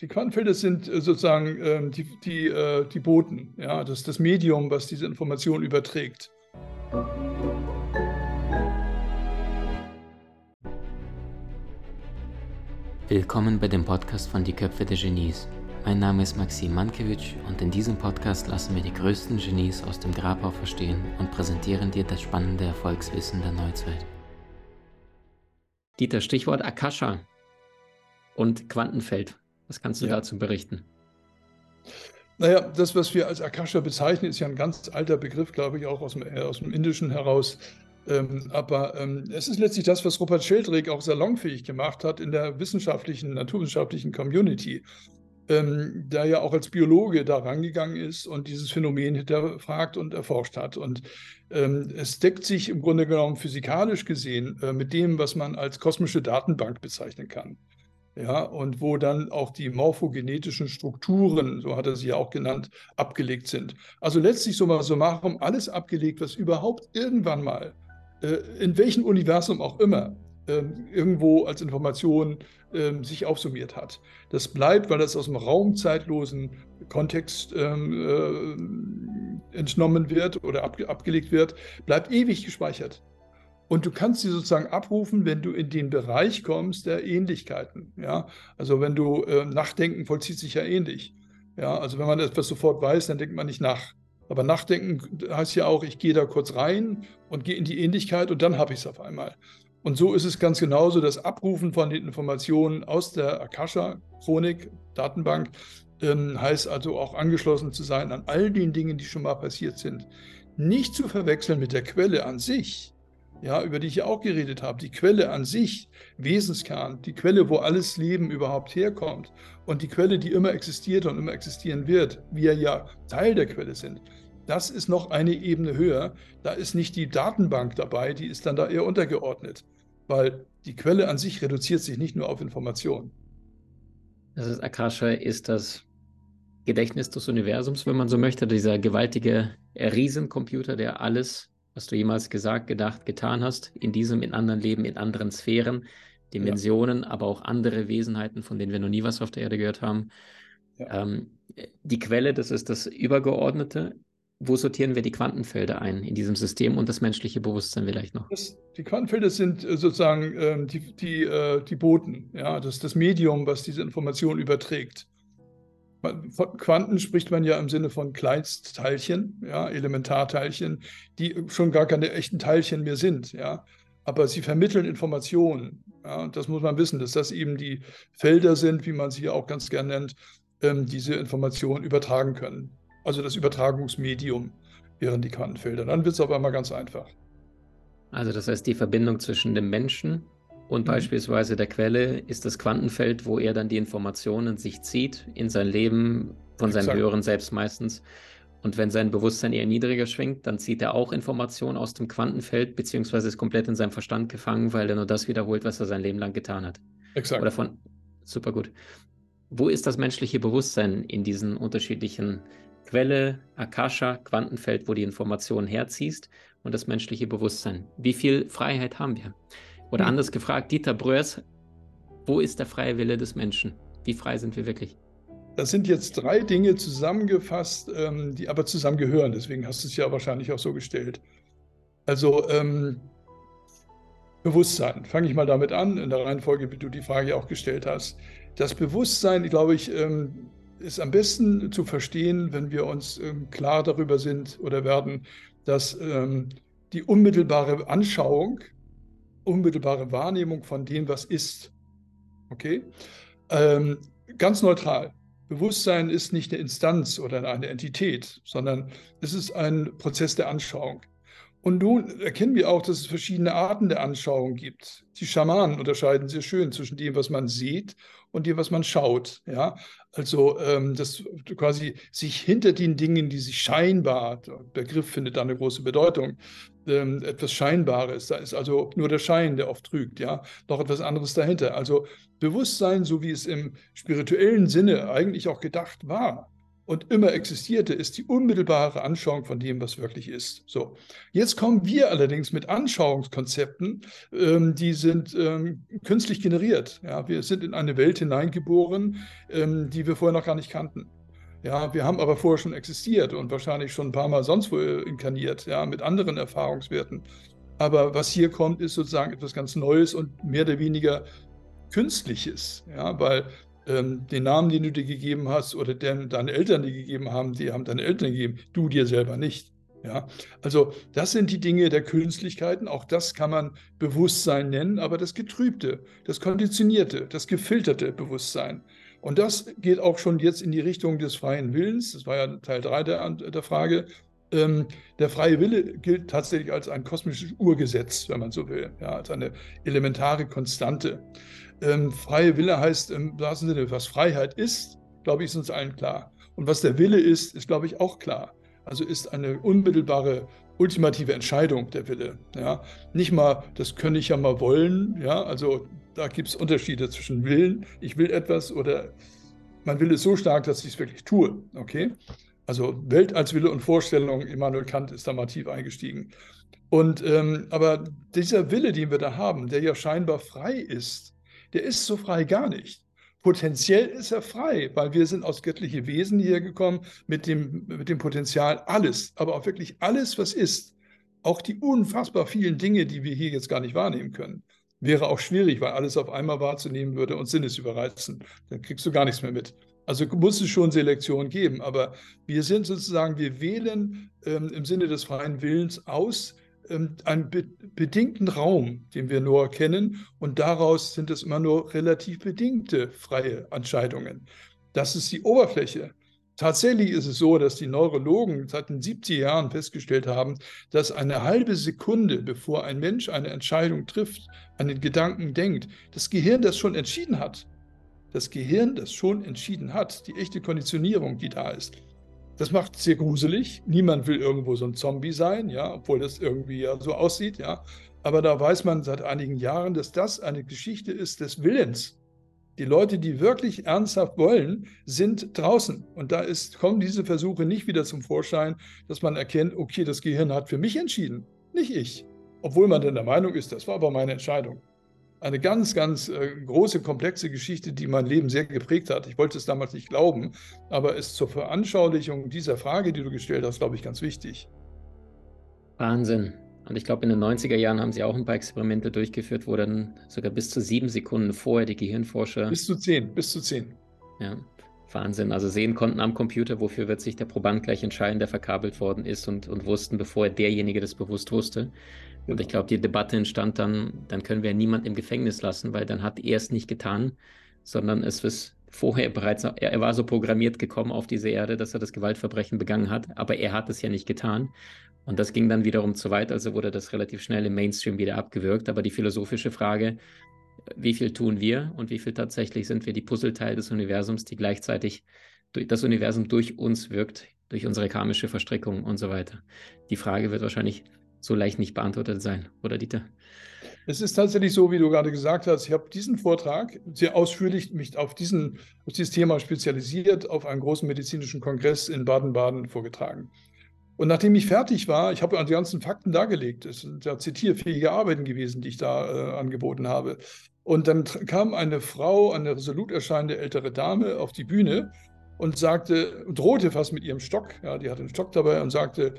Die Quantenfelder sind äh, sozusagen ähm, die, die, äh, die Boten, ja, das das Medium, was diese Information überträgt. Willkommen bei dem Podcast von Die Köpfe der Genies. Mein Name ist Maxim Mankewitsch und in diesem Podcast lassen wir die größten Genies aus dem Grabau verstehen und präsentieren dir das spannende Erfolgswissen der Neuzeit. Dieter, Stichwort Akasha und Quantenfeld. Was kannst du ja. dazu berichten? Naja, das, was wir als Akasha bezeichnen, ist ja ein ganz alter Begriff, glaube ich, auch aus dem, äh, aus dem Indischen heraus. Ähm, aber ähm, es ist letztlich das, was Rupert Sheldrake auch salonfähig gemacht hat in der wissenschaftlichen, naturwissenschaftlichen Community, ähm, der ja auch als Biologe da rangegangen ist und dieses Phänomen hinterfragt und erforscht hat. Und ähm, es deckt sich im Grunde genommen physikalisch gesehen äh, mit dem, was man als kosmische Datenbank bezeichnen kann ja, und wo dann auch die morphogenetischen Strukturen, so hat er sie ja auch genannt, abgelegt sind. Also letztlich so so machen, alles abgelegt, was überhaupt irgendwann mal, äh, in welchem Universum auch immer, äh, irgendwo als Information äh, sich aufsummiert hat. Das bleibt, weil das aus dem raumzeitlosen Kontext ähm, äh, entnommen wird oder ab, abgelegt wird, bleibt ewig gespeichert. Und du kannst sie sozusagen abrufen, wenn du in den Bereich kommst der Ähnlichkeiten. Ja? Also wenn du äh, Nachdenken vollzieht sich ja ähnlich. Ja? Also wenn man etwas sofort weiß, dann denkt man nicht nach. Aber Nachdenken heißt ja auch, ich gehe da kurz rein und gehe in die Ähnlichkeit und dann habe ich es auf einmal. Und so ist es ganz genauso, das Abrufen von den Informationen aus der Akasha-Chronik, Datenbank, ähm, heißt also auch angeschlossen zu sein an all den Dingen, die schon mal passiert sind. Nicht zu verwechseln mit der Quelle an sich, ja, über die ich auch geredet habe, die Quelle an sich, Wesenskern, die Quelle, wo alles Leben überhaupt herkommt und die Quelle, die immer existiert und immer existieren wird, wir ja Teil der Quelle sind, das ist noch eine Ebene höher. Da ist nicht die Datenbank dabei, die ist dann da eher untergeordnet, weil die Quelle an sich reduziert sich nicht nur auf Informationen. Das ist Akasha, ist das Gedächtnis des Universums, wenn man so möchte, dieser gewaltige Riesencomputer, der alles was du jemals gesagt, gedacht, getan hast, in diesem, in anderen Leben, in anderen Sphären, Dimensionen, ja. aber auch andere Wesenheiten, von denen wir noch nie was auf der Erde gehört haben. Ja. Ähm, die Quelle, das ist das Übergeordnete. Wo sortieren wir die Quantenfelder ein in diesem System und das menschliche Bewusstsein vielleicht noch? Das, die Quantenfelder sind äh, sozusagen ähm, die, die, äh, die Boten, ja, das, das Medium, was diese Information überträgt. Von Quanten spricht man ja im Sinne von Kleinstteilchen, ja, Elementarteilchen, die schon gar keine echten Teilchen mehr sind, ja. Aber sie vermitteln Informationen. Ja, das muss man wissen, dass das eben die Felder sind, wie man sie auch ganz gern nennt, ähm, diese Informationen übertragen können. Also das Übertragungsmedium wären die Quantenfelder. Dann wird es auf einmal ganz einfach. Also das heißt, die Verbindung zwischen dem Menschen und mhm. beispielsweise der Quelle ist das Quantenfeld, wo er dann die Informationen sich zieht in sein Leben von seinem Exakt. höheren Selbst meistens. Und wenn sein Bewusstsein eher niedriger schwingt, dann zieht er auch Informationen aus dem Quantenfeld, beziehungsweise ist komplett in seinem Verstand gefangen, weil er nur das wiederholt, was er sein Leben lang getan hat. Exakt. Oder von, super gut. Wo ist das menschliche Bewusstsein in diesen unterschiedlichen Quelle, Akasha, Quantenfeld, wo die Informationen herziehst und das menschliche Bewusstsein? Wie viel Freiheit haben wir? Oder hm. anders gefragt, Dieter Bröers, wo ist der freie Wille des Menschen? Wie frei sind wir wirklich? Das sind jetzt drei Dinge zusammengefasst, ähm, die aber zusammengehören. Deswegen hast du es ja wahrscheinlich auch so gestellt. Also ähm, Bewusstsein, fange ich mal damit an, in der Reihenfolge, wie du die Frage auch gestellt hast. Das Bewusstsein, glaube ich, ähm, ist am besten zu verstehen, wenn wir uns ähm, klar darüber sind oder werden, dass die unmittelbare Anschauung unmittelbare Wahrnehmung von dem, was ist. Okay? Ähm, ganz neutral. Bewusstsein ist nicht eine Instanz oder eine Entität, sondern es ist ein Prozess der Anschauung. Und nun erkennen wir auch, dass es verschiedene Arten der Anschauung gibt. Die Schamanen unterscheiden sehr schön zwischen dem, was man sieht und dem, was man schaut. Ja? Also ähm, das quasi sich hinter den Dingen, die sich scheinbar, der Begriff findet da eine große Bedeutung, ähm, etwas Scheinbares. Da ist also nur der Schein, der oft trügt, ja, noch etwas anderes dahinter. Also Bewusstsein, so wie es im spirituellen Sinne eigentlich auch gedacht war, und immer existierte, ist die unmittelbare Anschauung von dem, was wirklich ist. So, jetzt kommen wir allerdings mit Anschauungskonzepten, ähm, die sind ähm, künstlich generiert. Ja, wir sind in eine Welt hineingeboren, ähm, die wir vorher noch gar nicht kannten. Ja, wir haben aber vorher schon existiert und wahrscheinlich schon ein paar Mal sonst wo inkarniert, ja, mit anderen Erfahrungswerten. Aber was hier kommt, ist sozusagen etwas ganz Neues und mehr oder weniger Künstliches, ja, weil ähm, den Namen, den du dir gegeben hast oder den deine Eltern dir gegeben haben, die haben deine Eltern gegeben, du dir selber nicht. Ja, also das sind die Dinge der Künstlichkeiten. Auch das kann man Bewusstsein nennen, aber das getrübte, das konditionierte, das gefilterte Bewusstsein. Und das geht auch schon jetzt in die Richtung des freien Willens. Das war ja Teil 3 der, der Frage. Ähm, der freie Wille gilt tatsächlich als ein kosmisches Urgesetz, wenn man so will, ja, als eine elementare Konstante. Ähm, freie Wille heißt im wahrsten Sinne, was Freiheit ist, glaube ich, ist uns allen klar. Und was der Wille ist, ist, glaube ich, auch klar. Also ist eine unmittelbare, ultimative Entscheidung der Wille. Ja? Nicht mal, das könnte ich ja mal wollen. Ja? Also da gibt es Unterschiede zwischen Willen, ich will etwas oder man will es so stark, dass ich es wirklich tue. Okay? Also Welt als Wille und Vorstellung, Immanuel Kant ist da mal tief eingestiegen. Und ähm, aber dieser Wille, den wir da haben, der ja scheinbar frei ist, der ist so frei gar nicht. Potenziell ist er frei, weil wir sind aus göttliche Wesen hierher gekommen mit dem, mit dem Potenzial alles, aber auch wirklich alles, was ist. Auch die unfassbar vielen Dinge, die wir hier jetzt gar nicht wahrnehmen können. Wäre auch schwierig, weil alles auf einmal wahrzunehmen würde und Sinnes überreizen. Dann kriegst du gar nichts mehr mit. Also muss es schon Selektion geben, aber wir sind sozusagen, wir wählen ähm, im Sinne des freien Willens aus, einen be bedingten Raum, den wir nur kennen, und daraus sind es immer nur relativ bedingte freie Entscheidungen. Das ist die Oberfläche. Tatsächlich ist es so, dass die Neurologen seit den 70er Jahren festgestellt haben, dass eine halbe Sekunde, bevor ein Mensch eine Entscheidung trifft, einen Gedanken denkt, das Gehirn das schon entschieden hat. Das Gehirn das schon entschieden hat, die echte Konditionierung, die da ist. Das macht es sehr gruselig. Niemand will irgendwo so ein Zombie sein, ja, obwohl das irgendwie ja so aussieht, ja. Aber da weiß man seit einigen Jahren, dass das eine Geschichte ist des Willens. Die Leute, die wirklich ernsthaft wollen, sind draußen. Und da ist, kommen diese Versuche nicht wieder zum Vorschein, dass man erkennt, okay, das Gehirn hat für mich entschieden, nicht ich. Obwohl man dann der Meinung ist, das war aber meine Entscheidung eine ganz, ganz äh, große, komplexe Geschichte, die mein Leben sehr geprägt hat. Ich wollte es damals nicht glauben, aber es zur Veranschaulichung dieser Frage, die du gestellt hast, glaube ich, ganz wichtig. Wahnsinn. Und ich glaube, in den 90er Jahren haben sie auch ein paar Experimente durchgeführt, wo dann sogar bis zu sieben Sekunden vorher die Gehirnforscher. Bis zu zehn, bis zu zehn. Ja, Wahnsinn. Also sehen konnten am Computer, wofür wird sich der Proband gleich entscheiden, der verkabelt worden ist und, und wussten, bevor derjenige das bewusst wusste. Und ich glaube, die Debatte entstand dann, dann können wir niemand im Gefängnis lassen, weil dann hat er es nicht getan, sondern es ist vorher bereits, er, war so programmiert gekommen auf diese Erde, dass er das Gewaltverbrechen begangen hat, aber er hat es ja nicht getan. Und das ging dann wiederum zu weit, also wurde das relativ schnell im Mainstream wieder abgewürgt. Aber die philosophische Frage, wie viel tun wir und wie viel tatsächlich sind wir die Puzzleteil des Universums, die gleichzeitig durch das Universum durch uns wirkt, durch unsere karmische Verstrickung und so weiter. Die Frage wird wahrscheinlich so leicht nicht beantwortet sein, oder Dieter? Es ist tatsächlich so, wie du gerade gesagt hast, ich habe diesen Vortrag sehr ausführlich mich auf, diesen, auf dieses Thema spezialisiert, auf einem großen medizinischen Kongress in Baden-Baden vorgetragen. Und nachdem ich fertig war, ich habe die ganzen Fakten dargelegt, es sind ja zitierfähige Arbeiten gewesen, die ich da äh, angeboten habe. Und dann kam eine Frau, eine resolut erscheinende ältere Dame auf die Bühne und sagte, drohte fast mit ihrem Stock, ja, die hatte einen Stock dabei und sagte,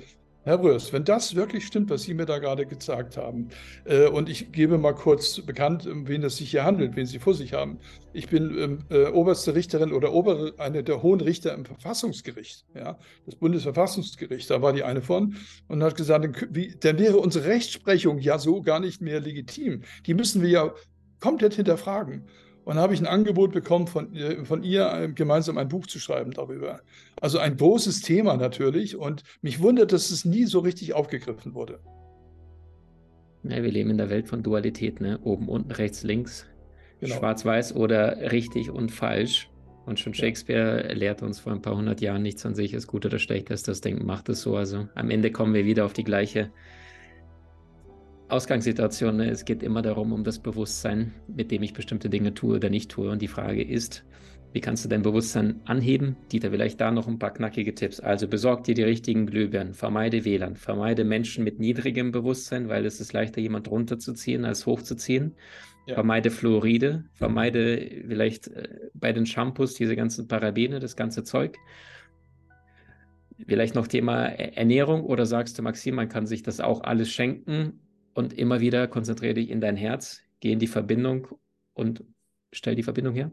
Herr Brös, wenn das wirklich stimmt, was Sie mir da gerade gesagt haben, äh, und ich gebe mal kurz bekannt, um wen es sich hier handelt, wen Sie vor sich haben. Ich bin ähm, äh, oberste Richterin oder obere, eine der hohen Richter im Verfassungsgericht, ja, das Bundesverfassungsgericht, da war die eine von, und hat gesagt, wie, dann wäre unsere Rechtsprechung ja so gar nicht mehr legitim. Die müssen wir ja komplett hinterfragen. Und habe ich ein Angebot bekommen von, äh, von ihr, äh, gemeinsam ein Buch zu schreiben darüber. Also ein großes Thema natürlich. Und mich wundert, dass es nie so richtig aufgegriffen wurde. Ja, wir leben in der Welt von Dualität, ne? Oben, unten, rechts, links. Genau. Schwarz-Weiß oder richtig und falsch. Und schon Shakespeare lehrt uns vor ein paar hundert Jahren, nichts an sich ist gut oder schlecht, dass das Denken macht es so. Also am Ende kommen wir wieder auf die gleiche Ausgangssituation. Ne? Es geht immer darum, um das Bewusstsein, mit dem ich bestimmte Dinge tue oder nicht tue. Und die Frage ist, Wie kannst du dein Bewusstsein anheben? Dieter, vielleicht da noch ein paar knackige Tipps. Also besorg dir die richtigen Glühbirnen, vermeide WLAN, vermeide Menschen mit niedrigem Bewusstsein, weil es ist leichter, jemand runterzuziehen als hochzuziehen. Ja. Vermeide Fluoride, vermeide vielleicht äh, bei den Shampoos diese ganzen Parabene, das ganze Zeug. Vielleicht noch Thema Ernährung oder sagst du, Maxim, man kann sich das auch alles schenken und immer wieder konzentriere dich in dein Herz, geh in die Verbindung und stell die Verbindung her?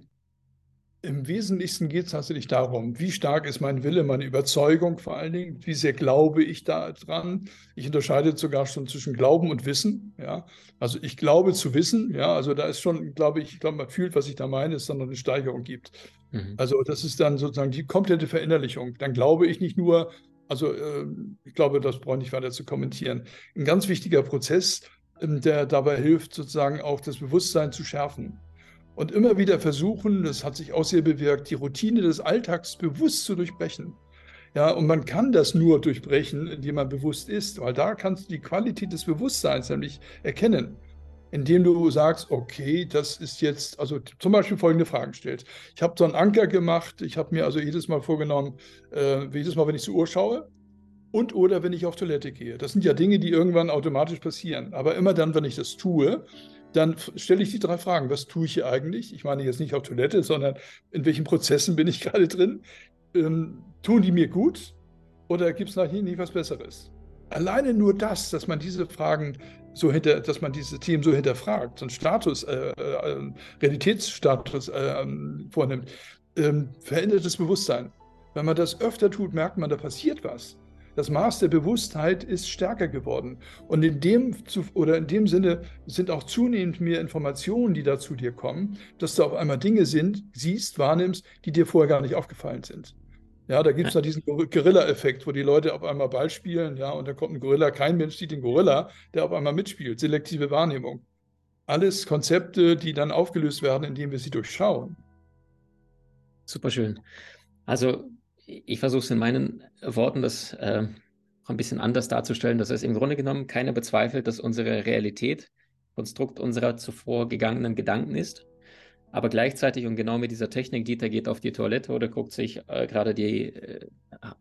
Im Wesentlichen geht es tatsächlich darum, wie stark ist mein Wille, meine Überzeugung vor allen Dingen, wie sehr glaube ich da dran. Ich unterscheide sogar schon zwischen Glauben und Wissen. Ja? Also ich glaube zu wissen, ja, also da ist schon, glaube ich, ich glaube, man fühlt, was ich da meine, es dann noch eine Steigerung gibt. Mhm. Also das ist dann sozusagen die komplette Verinnerlichung. Dann glaube ich nicht nur, also äh, ich glaube, das brauche ich nicht weiter zu kommentieren. Ein ganz wichtiger Prozess, äh, der dabei hilft, sozusagen auch das Bewusstsein zu schärfen und immer wieder versuchen, das hat sich auch sehr bewirkt, die Routine des Alltags bewusst zu durchbrechen. Ja, und man kann das nur durchbrechen, indem man bewusst ist, weil da kannst du die Qualität des Bewusstseins nämlich erkennen, indem du sagst, okay, das ist jetzt, also zum Beispiel folgende Fragen stellst. Ich habe so einen Anker gemacht, ich habe mir also jedes Mal vorgenommen, äh, jedes Mal, wenn ich zur Uhr schaue, und oder wenn ich auf Toilette gehe. Das sind ja Dinge, die irgendwann automatisch passieren. Aber immer dann, wenn ich das tue, dann stelle ich die drei Fragen. Was tue ich hier eigentlich? Ich meine jetzt nicht auf Toilette, sondern in welchen Prozessen bin ich gerade drin? Ähm, tun die mir gut oder gibt es nachher nicht was Besseres? Alleine nur das, dass man diese Fragen so hinter, dass man diese Themen so hinterfragt, einen Status, äh, äh, Realitätsstatus äh, ähm, vornimmt, ähm, verändert das Bewusstsein. Wenn man das öfter tut, merkt man, da passiert was das Maß der Bewusstheit ist stärker geworden. Und in dem, oder in dem Sinne sind auch zunehmend mehr Informationen, die da zu dir kommen, dass du auf einmal Dinge sind, siehst, wahrnimmst, die dir vorher gar nicht aufgefallen sind. Ja, da gibt es ja diesen Gorilla-Effekt, wo die Leute auf einmal Ball spielen, ja, und da kommt ein Gorilla, kein Mensch sieht den Gorilla, der auf einmal mitspielt. Selektive Wahrnehmung. Alles Konzepte, die dann aufgelöst werden, indem wir sie durchschauen. Super schön. Also ich versuche es in meinen Worten, das äh, ein bisschen anders darzustellen. Das heißt, im Grunde genommen, keiner bezweifelt, dass unsere Realität Konstrukt unserer zuvor gegangenen Gedanken ist. Aber gleichzeitig und genau mit dieser Technik, Dieter geht auf die Toilette oder guckt sich äh, gerade die äh,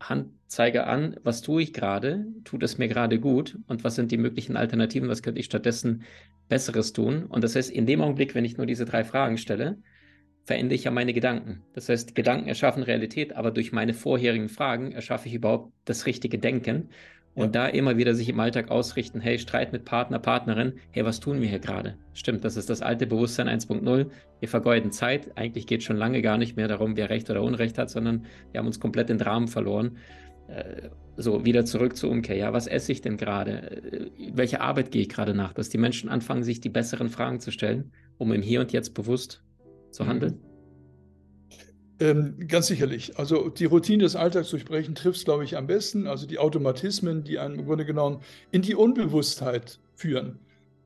Handzeiger an, was tue ich gerade, tut es mir gerade gut und was sind die möglichen Alternativen, was könnte ich stattdessen Besseres tun. Und das heißt, in dem Augenblick, wenn ich nur diese drei Fragen stelle, verändere ich ja meine Gedanken. Das heißt, Gedanken erschaffen Realität, aber durch meine vorherigen Fragen erschaffe ich überhaupt das richtige Denken. Und ja. da immer wieder sich im Alltag ausrichten, hey, Streit mit Partner, Partnerin, hey, was tun wir hier gerade? Stimmt, das ist das alte Bewusstsein 1.0. Wir vergeuden Zeit. Eigentlich geht es schon lange gar nicht mehr darum, wer Recht oder Unrecht hat, sondern wir haben uns komplett den Rahmen verloren. Äh, so, wieder zurück zur Umkehr. Ja, was esse ich denn gerade? Äh, welche Arbeit gehe ich gerade nach? Dass die Menschen anfangen, sich die besseren Fragen zu stellen, um im Hier und Jetzt bewusst zu handeln? Ähm, ganz sicherlich. Also die Routine des Alltags durchbrechen trifft es, glaube ich, am besten. Also die Automatismen, die einen im Grunde genommen in die Unbewusstheit führen.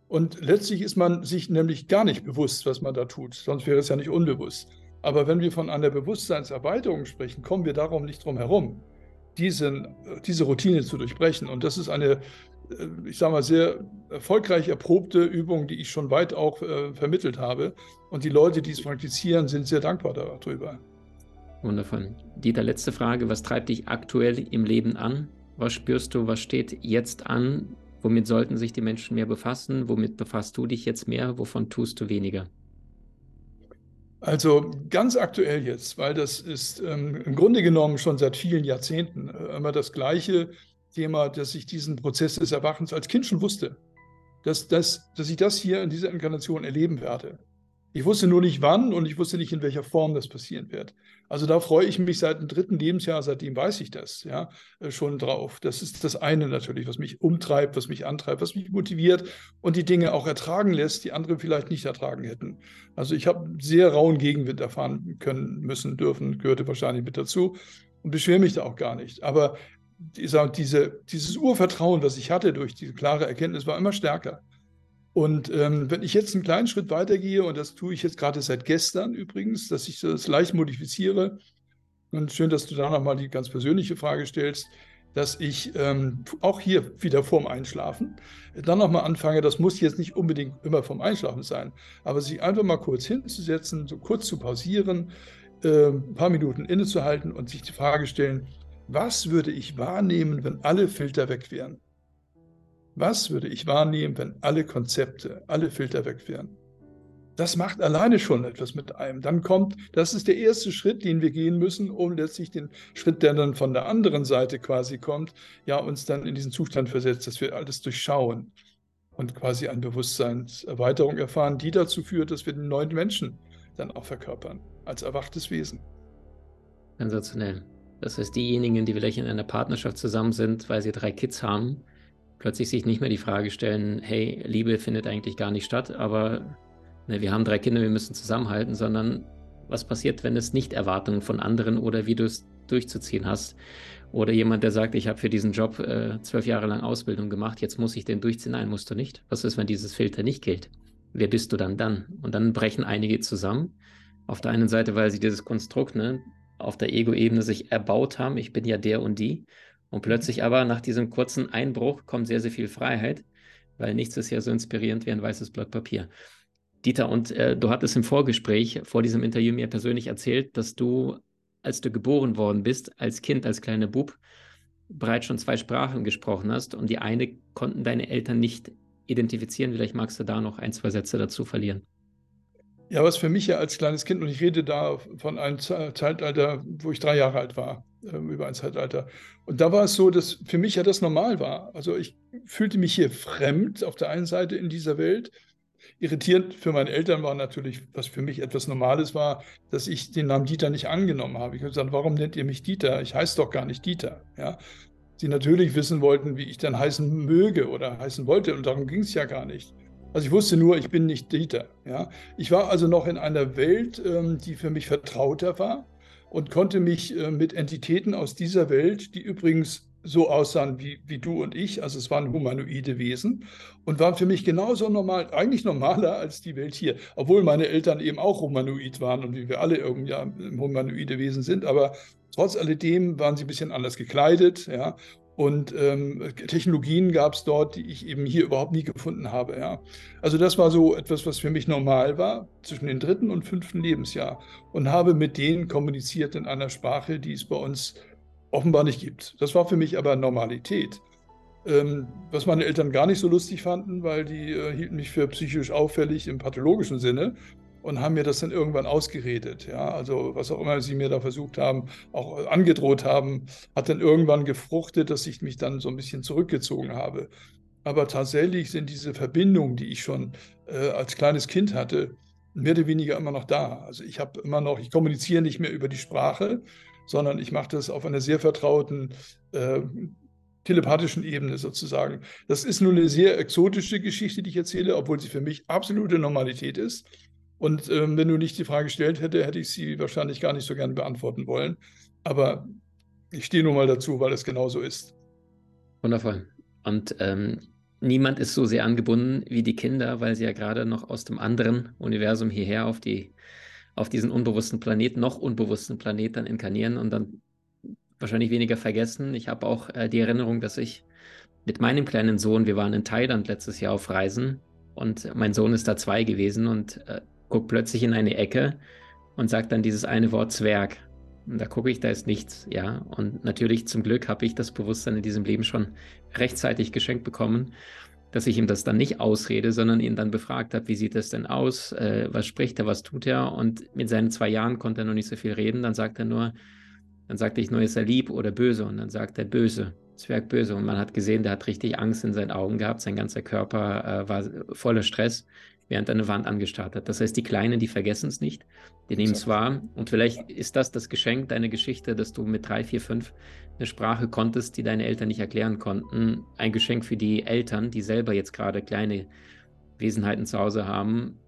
Und letztlich ist man sich nämlich gar nicht bewusst, was man da tut. Sonst wäre es ja nicht unbewusst. Aber wenn wir von einer Bewusstseinserweiterung sprechen, kommen wir darum nicht drum herum, diesen, diese Routine zu durchbrechen. Und das ist eine ich sage mal, sehr erfolgreich erprobte Übung, die ich schon weit auch äh, vermittelt habe. Und die Leute, die es praktizieren, sind sehr dankbar darüber. Wundervoll. Dieter, letzte Frage. Was treibt dich aktuell im Leben an? Was spürst du? Was steht jetzt an? Womit sollten sich die Menschen mehr befassen? Womit befasst du dich jetzt mehr? Wovon tust du weniger? Also ganz aktuell jetzt, weil das ist ähm, im Grunde genommen schon seit vielen Jahrzehnten äh, immer das Gleiche Thema, dass ich diesen Prozess des Erwachens als Kind schon wusste, dass, dass, dass ich das hier in dieser Inkarnation erleben werde. Ich wusste nur nicht wann und ich wusste nicht, in welcher Form das passieren wird. Also da freue ich mich seit dem dritten Lebensjahr, seitdem weiß ich das, ja, äh, schon drauf. Das ist das eine natürlich, was mich umtreibt, was mich antreibt, was mich motiviert und die Dinge auch ertragen lässt, die andere vielleicht nicht ertragen hätten. Also ich habe sehr rauen Gegenwind erfahren können, müssen, dürfen, gehörte wahrscheinlich mit dazu und beschwere mich da auch gar nicht. Aber diese, dieses Urvertrauen, was ich hatte durch diese klare Erkenntnis, war immer stärker. Und ähm, wenn ich jetzt einen kleinen Schritt weitergehe, und das tue ich jetzt gerade seit gestern übrigens, dass ich das leicht modifiziere, und schön, dass du da nochmal die ganz persönliche Frage stellst, dass ich ähm, auch hier wieder vorm Einschlafen dann nochmal anfange, das muss jetzt nicht unbedingt immer vorm Einschlafen sein, aber sich einfach mal kurz hinzusetzen, so kurz zu pausieren, äh, ein paar Minuten innezuhalten und sich die Frage stellen, was würde ich wahrnehmen, wenn alle Filter weg wären? Was würde ich wahrnehmen, wenn alle Konzepte, alle Filter weg wären? Das macht alleine schon etwas mit einem. Dann kommt, das ist der erste Schritt, den wir gehen müssen, um letztlich den Schritt, der dann von der anderen Seite quasi kommt, ja, uns dann in diesen Zustand versetzt, dass wir alles durchschauen und quasi eine Bewusstseinserweiterung erfahren, die dazu führt, dass wir den neuen Menschen dann auch verkörpern, als erwachtes Wesen. Sensationell. Das heißt, diejenigen, die vielleicht in einer Partnerschaft zusammen sind, weil sie drei Kids haben, plötzlich sich nicht mehr die Frage stellen, hey, Liebe findet eigentlich gar nicht statt, aber ne, wir haben drei Kinder, wir müssen zusammenhalten, sondern was passiert, wenn es nicht Erwartungen von anderen oder wie du es durchzuziehen hast. Oder jemand, der sagt, ich habe für diesen Job äh, zwölf Jahre lang Ausbildung gemacht, jetzt muss ich den durchziehen. Nein, musst du nicht. Was ist, wenn dieses Filter nicht gilt? Wer bist du dann dann? Und dann brechen einige zusammen. Auf der einen Seite, weil sie dieses Konstrukt ne, auf der Ego-Ebene sich erbaut haben. Ich bin ja der und die. Und plötzlich aber nach diesem kurzen Einbruch kommt sehr, sehr viel Freiheit, weil nichts ist ja so inspirierend wie ein weißes Blatt Papier. Dieter, und äh, du hattest im Vorgespräch vor diesem Interview mir persönlich erzählt, dass du, als du geboren worden bist, als Kind, als kleiner Bub, bereits schon zwei Sprachen gesprochen hast und die eine konnten deine Eltern nicht identifizieren. Vielleicht magst du da noch ein, zwei Sätze dazu verlieren. Ja, was für mich ja als kleines Kind, und ich rede da von einem Zeitalter, wo ich drei Jahre alt war, über ein Zeitalter. Und da war es so, dass für mich ja das normal war. Also ich fühlte mich hier fremd auf der einen Seite in dieser Welt Irritierend für meine Eltern war natürlich, was für mich etwas Normales war, dass ich den Namen Dieter nicht angenommen habe. Ich habe gesagt, warum nennt ihr mich Dieter? Ich heiße doch gar nicht Dieter. Ja? Sie natürlich wissen wollten, wie ich dann heißen möge oder heißen wollte und darum ging es ja gar nicht. Also ich wusste nur, ich bin nicht Dieter. Ja? Ich war also noch in einer Welt, ähm, die für mich vertrauter war und konnte mich äh, mit Entitäten aus dieser Welt, die übrigens so aussahen wie, wie du und ich, also es waren humanoide Wesen und waren für mich genauso normal, eigentlich normaler als die Welt hier, obwohl meine Eltern eben auch humanoid waren und wie wir alle irgendwie ja, humanoide Wesen sind, aber trotz alledem waren sie ein bisschen anders gekleidet, ja, und ähm, Technologien gab es dort, die ich eben hier überhaupt nie gefunden habe. Ja. Also das war so etwas, was für mich normal war zwischen dem dritten und fünften Lebensjahr und habe mit denen kommuniziert in einer Sprache, die es bei uns offenbar nicht gibt. Das war für mich aber Normalität. Ähm, was meine Eltern gar nicht so lustig fanden, weil die äh, hielten mich für psychisch auffällig im pathologischen Sinne und haben mir das dann irgendwann ausgeredet. Ja, also was auch immer sie mir da versucht haben, auch angedroht haben, hat dann irgendwann gefruchtet, dass ich mich dann so ein bisschen zurückgezogen habe. Aber tatsächlich sind diese Verbindungen, die ich schon äh, als kleines Kind hatte, mehr oder weniger immer noch da. Also ich habe immer noch, ich kommuniziere nicht mehr über die Sprache, sondern ich mache das auf einer sehr vertrauten äh, telepathischen Ebene sozusagen. Das ist nur eine sehr exotische Geschichte, die ich erzähle, obwohl sie für mich absolute Normalität ist. Und ähm, wenn du nicht die Frage gestellt hätte, hätte ich sie wahrscheinlich gar nicht so gerne beantworten wollen. Aber ich stehe nur mal dazu, weil es genauso ist. Wundervoll. Und ähm, niemand ist so sehr angebunden wie die Kinder, weil sie ja gerade noch aus dem anderen Universum hierher auf die auf diesen unbewussten Planeten, noch unbewussten Planeten dann inkarnieren und dann wahrscheinlich weniger vergessen. Ich habe auch äh, die Erinnerung, dass ich mit meinem kleinen Sohn, wir waren in Thailand letztes Jahr auf Reisen und mein Sohn ist da zwei gewesen und äh, guckt plötzlich in eine Ecke und sagt dann dieses eine Wort Zwerg. Und da gucke ich, da ist nichts, ja. Und natürlich zum Glück habe ich das Bewusstsein in diesem Leben schon rechtzeitig geschenkt bekommen dass ich ihm das dann nicht ausrede, sondern ihn dann befragt habe, wie sieht das denn aus, äh, was spricht er, was tut er? Und mit seinen zwei Jahren konnte er noch nicht so viel reden, dann sagt er nur, dann sagte ich nur, ist er lieb oder böse? Und dann sagt er böse, Zwerg böse. Und man hat gesehen, der hat richtig Angst in seinen Augen gehabt, sein ganzer Körper äh, war voller Stress, während eine Wand angestarrt hat. Das heißt, die Kleinen, die vergessen es nicht, die nehmen es wahr und vielleicht ist das das Geschenk deiner Geschichte, dass du mit drei, vier, fünf eine Sprache konntest, die deine Eltern nicht erklären konnten. Ein Geschenk für die Eltern, die selber jetzt gerade kleine Wesenheiten zu Hause haben,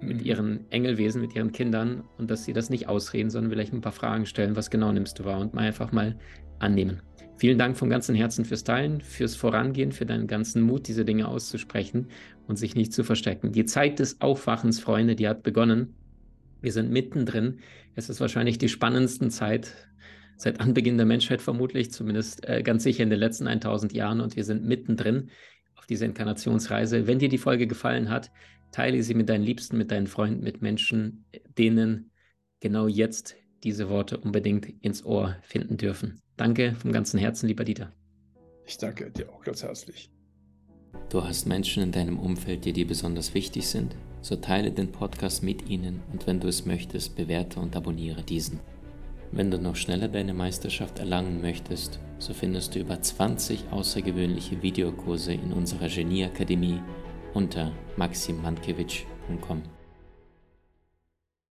mit mhm. ihren Engelwesen, mit ihren Kindern und dass sie das nicht ausreden, sondern vielleicht ein paar Fragen stellen, was genau nimmst du wahr und mal einfach mal annehmen. Vielen Dank von ganzem Herzen fürs Teilen, fürs Vorangehen, für deinen ganzen Mut, diese Dinge auszusprechen und sich nicht zu verstecken. Die Zeit des Aufwachens, Freunde, die hat begonnen. Wir sind mittendrin. Es ist wahrscheinlich die spannendste Zeit seit Anbeginn der Menschheit vermutlich, zumindest äh, ganz sicher in den letzten 1000 Jahren und wir sind mittendrin auf dieser Inkarnationsreise. Wenn dir die Folge gefallen hat, teile sie mit deinen Liebsten, mit deinen Freunden, mit Menschen, denen genau jetzt diese Worte unbedingt ins Ohr finden dürfen. Danke vom ganzen Herzen, lieber Dieter. Ich danke dir auch ganz herzlich. Du hast Menschen in deinem Umfeld, die dir besonders wichtig sind? So teile den Podcast mit ihnen und wenn du es möchtest, bewerte und abonniere diesen. Wenn du noch schneller deine Meisterschaft erlangen möchtest, so findest du über 20 außergewöhnliche Videokurse in unserer Genieakademie unter maximmankiewicz.com.